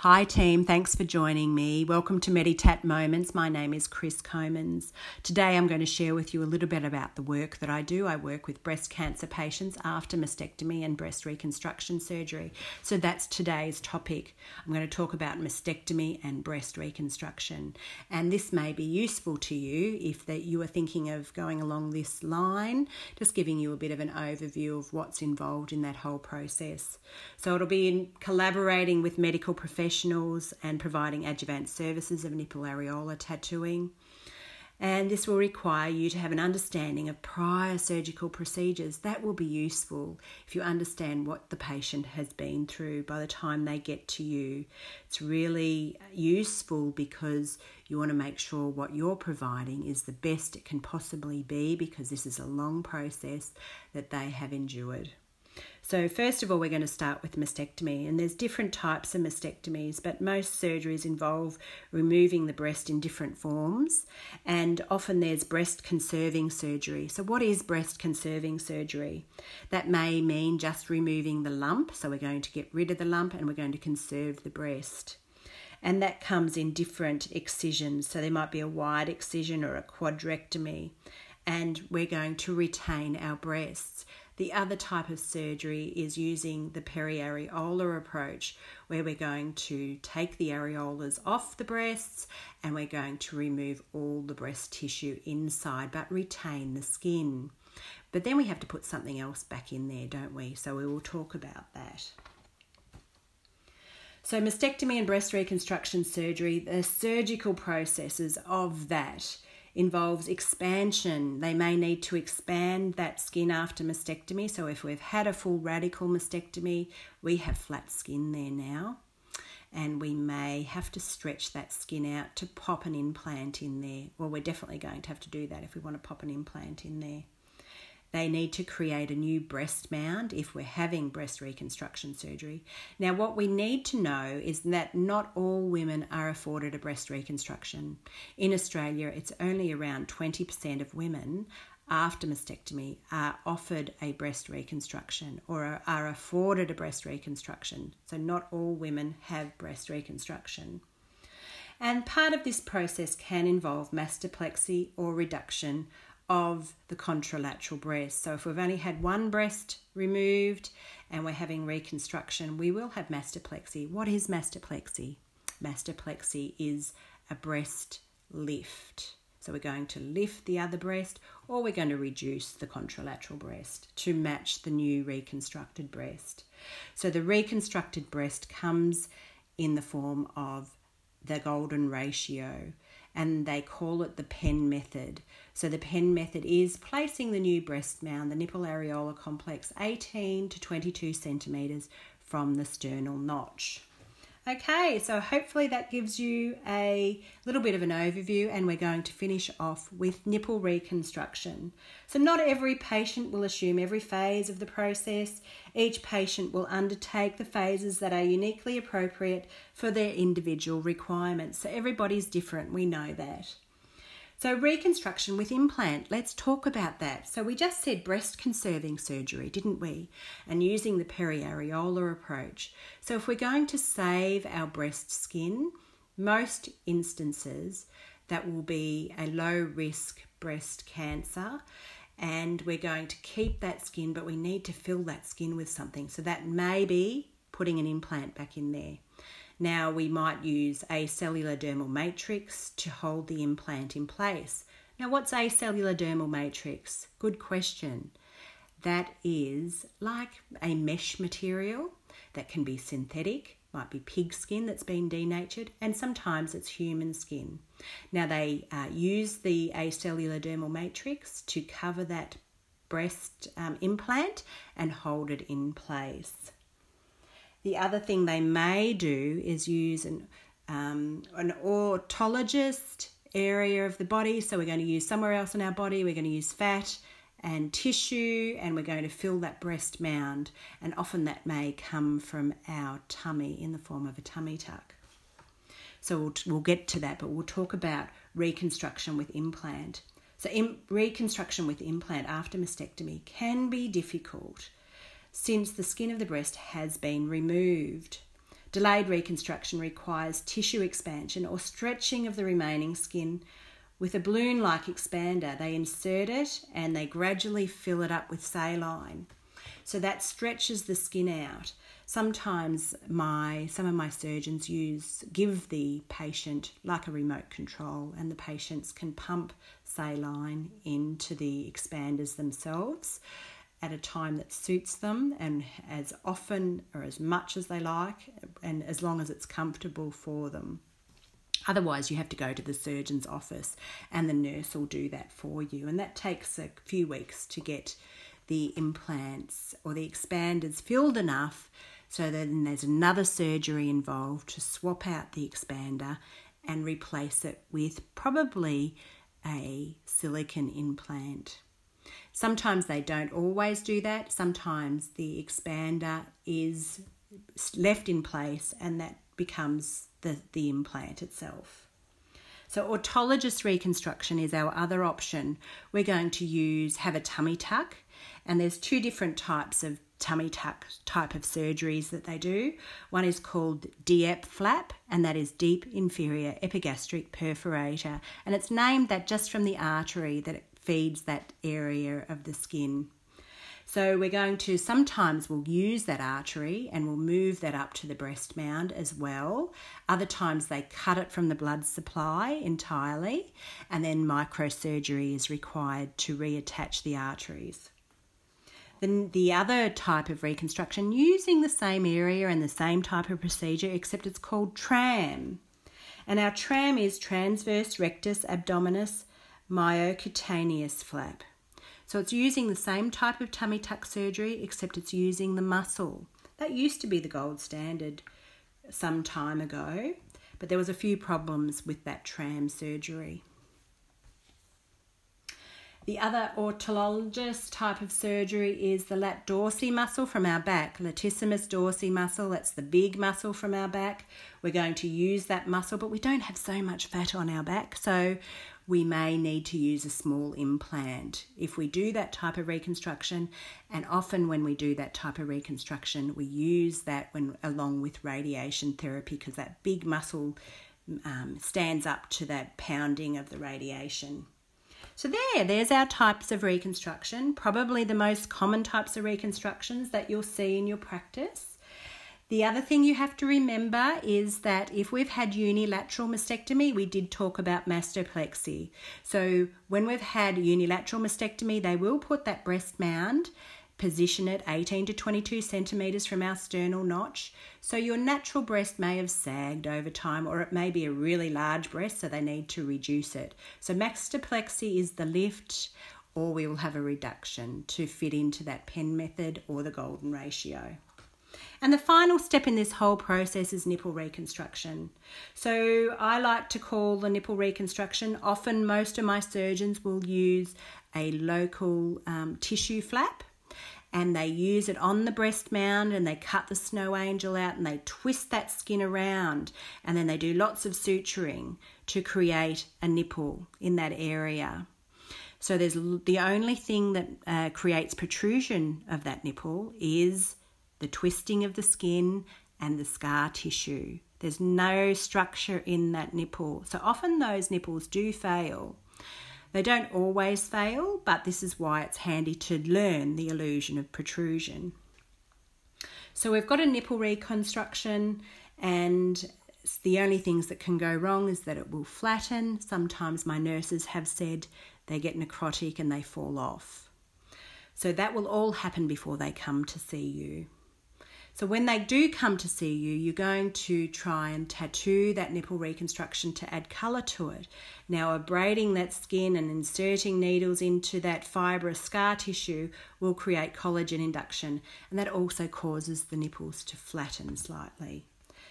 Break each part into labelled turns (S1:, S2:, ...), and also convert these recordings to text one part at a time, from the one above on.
S1: Hi, team. Thanks for joining me. Welcome to Meditat Moments. My name is Chris Comans. Today, I'm going to share with you a little bit about the work that I do. I work with breast cancer patients after mastectomy and breast reconstruction surgery. So, that's today's topic. I'm going to talk about mastectomy and breast reconstruction. And this may be useful to you if that you are thinking of going along this line, just giving you a bit of an overview of what's involved in that whole process. So, it'll be in collaborating with medical professionals professionals and providing adjuvant services of nipple areola tattooing. And this will require you to have an understanding of prior surgical procedures. That will be useful if you understand what the patient has been through by the time they get to you. It's really useful because you want to make sure what you're providing is the best it can possibly be because this is a long process that they have endured. So, first of all, we're going to start with mastectomy, and there's different types of mastectomies, but most surgeries involve removing the breast in different forms, and often there's breast conserving surgery. So, what is breast conserving surgery? That may mean just removing the lump, so we're going to get rid of the lump and we're going to conserve the breast and that comes in different excisions. So there might be a wide excision or a quadrantectomy, and we're going to retain our breasts. The other type of surgery is using the periareolar approach, where we're going to take the areolas off the breasts and we're going to remove all the breast tissue inside but retain the skin. But then we have to put something else back in there, don't we? So we will talk about that. So, mastectomy and breast reconstruction surgery, the surgical processes of that involves expansion. They may need to expand that skin after mastectomy. So, if we've had a full radical mastectomy, we have flat skin there now. And we may have to stretch that skin out to pop an implant in there. Well, we're definitely going to have to do that if we want to pop an implant in there. They need to create a new breast mound if we're having breast reconstruction surgery. Now, what we need to know is that not all women are afforded a breast reconstruction. In Australia, it's only around 20% of women after mastectomy are offered a breast reconstruction or are afforded a breast reconstruction. So, not all women have breast reconstruction. And part of this process can involve mastopexy or reduction of the contralateral breast. So, if we've only had one breast removed and we're having reconstruction, we will have mastopexy. What is mastopexy? Mastopexy is a breast lift. So, we're going to lift the other breast or we're going to reduce the contralateral breast to match the new reconstructed breast. So, the reconstructed breast comes in the form of the golden ratio and they call it the Penn method. So the Penn method is placing the new breast mound, the nipple areola complex, 18 to 22 centimeters from the sternal notch. Okay, so hopefully that gives you a little bit of an overview, and we're going to finish off with nipple reconstruction. So, not every patient will assume every phase of the process. Each patient will undertake the phases that are uniquely appropriate for their individual requirements. So, everybody's different, we know that. So, reconstruction with implant, let's talk about that. So, we just said breast conserving surgery, didn't we? And using the periareolar approach. So, if we're going to save our breast skin, most instances that will be a low risk breast cancer and we're going to keep that skin, but we need to fill that skin with something. So, that may be putting an implant back in there. Now, we might use acellular dermal matrix to hold the implant in place. Now, what's acellular dermal matrix? Good question. That is like a mesh material that can be synthetic, might be pig skin that's been denatured, and sometimes it's human skin. Now, they uh, use the acellular dermal matrix to cover that breast um, implant and hold it in place. The other thing they may do is use an, um, an autologous area of the body. So we're going to use somewhere else in our body, we're going to use fat and tissue, and we're going to fill that breast mound. And often that may come from our tummy in the form of a tummy tuck. So we'll, we'll get to that, but we'll talk about reconstruction with implant. So, in, reconstruction with implant after mastectomy can be difficult since the skin of the breast has been removed. Delayed reconstruction requires tissue expansion or stretching of the remaining skin. With a balloon like expander, they insert it and they gradually fill it up with saline. So that stretches the skin out. Sometimes my some of my surgeons use give the patient like a remote control and the patients can pump saline into the expanders themselves at a time that suits them and as often or as much as they like and as long as it's comfortable for them. Otherwise, you have to go to the surgeon's office and the nurse will do that for you. And that takes a few weeks to get the implants or the expanders filled enough so then there's another surgery involved to swap out the expander and replace it with probably a silicon implant. Sometimes they don't always do that. Sometimes the expander is left in place and that becomes the, the implant itself. So autologous reconstruction is our other option. We're going to use have a tummy tuck and there's two different types of tummy tuck type of surgeries that they do. One is called DIEP flap, and that is deep inferior epigastric perforator, and it's named that just from the artery that feeds that area of the skin. So we're going to sometimes we'll use that artery and we'll move that up to the breast mound as well. Other times they cut it from the blood supply entirely and then microsurgery is required to reattach the arteries. Then the other type of reconstruction using the same area and the same type of procedure except it's called TRAM. And our TRAM is transverse rectus abdominis myocutaneous flap. So it's using the same type of tummy tuck surgery, except it's using the muscle. That used to be the gold standard some time ago, but there was a few problems with that tram surgery. The other autologous type of surgery is the lat dorsi muscle from our back, latissimus dorsi muscle. That's the big muscle from our back. We're going to use that muscle, but we don't have so much fat on our back, so we may need to use a small implant. If we do that type of reconstruction, and often when we do that type of reconstruction, we use that when along with radiation therapy because that big muscle um, stands up to that pounding of the radiation. So there, there's our types of reconstruction, probably the most common types of reconstructions that you'll see in your practice. The other thing you have to remember is that if we've had unilateral mastectomy, we did talk about mastopexy. So when we've had unilateral mastectomy, they will put that breast mound Position it 18 to 22 centimetres from our sternal notch. So your natural breast may have sagged over time, or it may be a really large breast, so they need to reduce it. So mastopexy is the lift, or we will have a reduction to fit into that Penn method or the golden ratio. And the final step in this whole process is nipple reconstruction. So I like to call the nipple reconstruction, often most of my surgeons will use a local um, tissue flap and they use it on the breast mound and they cut the snow angel out and they twist that skin around and then they do lots of suturing to create a nipple in that area. So there's the only thing that uh, creates protrusion of that nipple is the twisting of the skin and the scar tissue. There's no structure in that nipple. So often those nipples do fail. They don't always fail, but this is why it's handy to learn the illusion of protrusion. So we've got a nipple reconstruction and the only things that can go wrong is that it will flatten. Sometimes my nurses have said they get necrotic and they fall off. So that will all happen before they come to see you. So when they do come to see you, you're going to try and tattoo that nipple reconstruction to add colour to it. Now, abrading that skin and inserting needles into that fibrous scar tissue will create collagen induction, and that also causes the nipples to flatten slightly.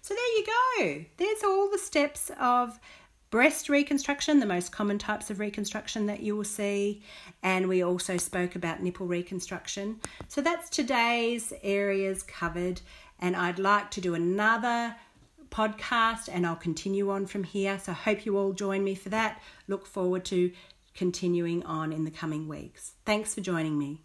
S1: So there you go. There's all the steps of breast reconstruction, the most common types of reconstruction that you will see, and we also spoke about nipple reconstruction. So that's today's areas covered, and I'd like to do another podcast and I'll continue on from here. So hope you all join me for that. Look forward to continuing on in the coming weeks. Thanks for joining me.